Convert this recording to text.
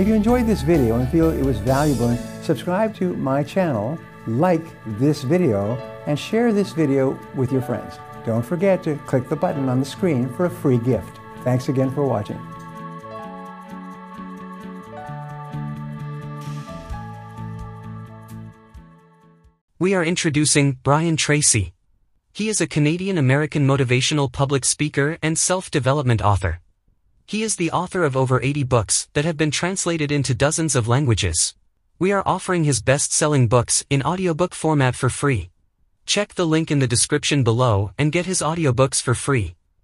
If you enjoyed this video and feel it was valuable, subscribe to my channel, like this video, and share this video with your friends. Don't forget to click the button on the screen for a free gift. Thanks again for watching. We are introducing Brian Tracy. He is a Canadian-American motivational public speaker and self-development author. He is the author of over 80 books that have been translated into dozens of languages. We are offering his best-selling books in audiobook format for free. Check the link in the description below and get his audiobooks for free.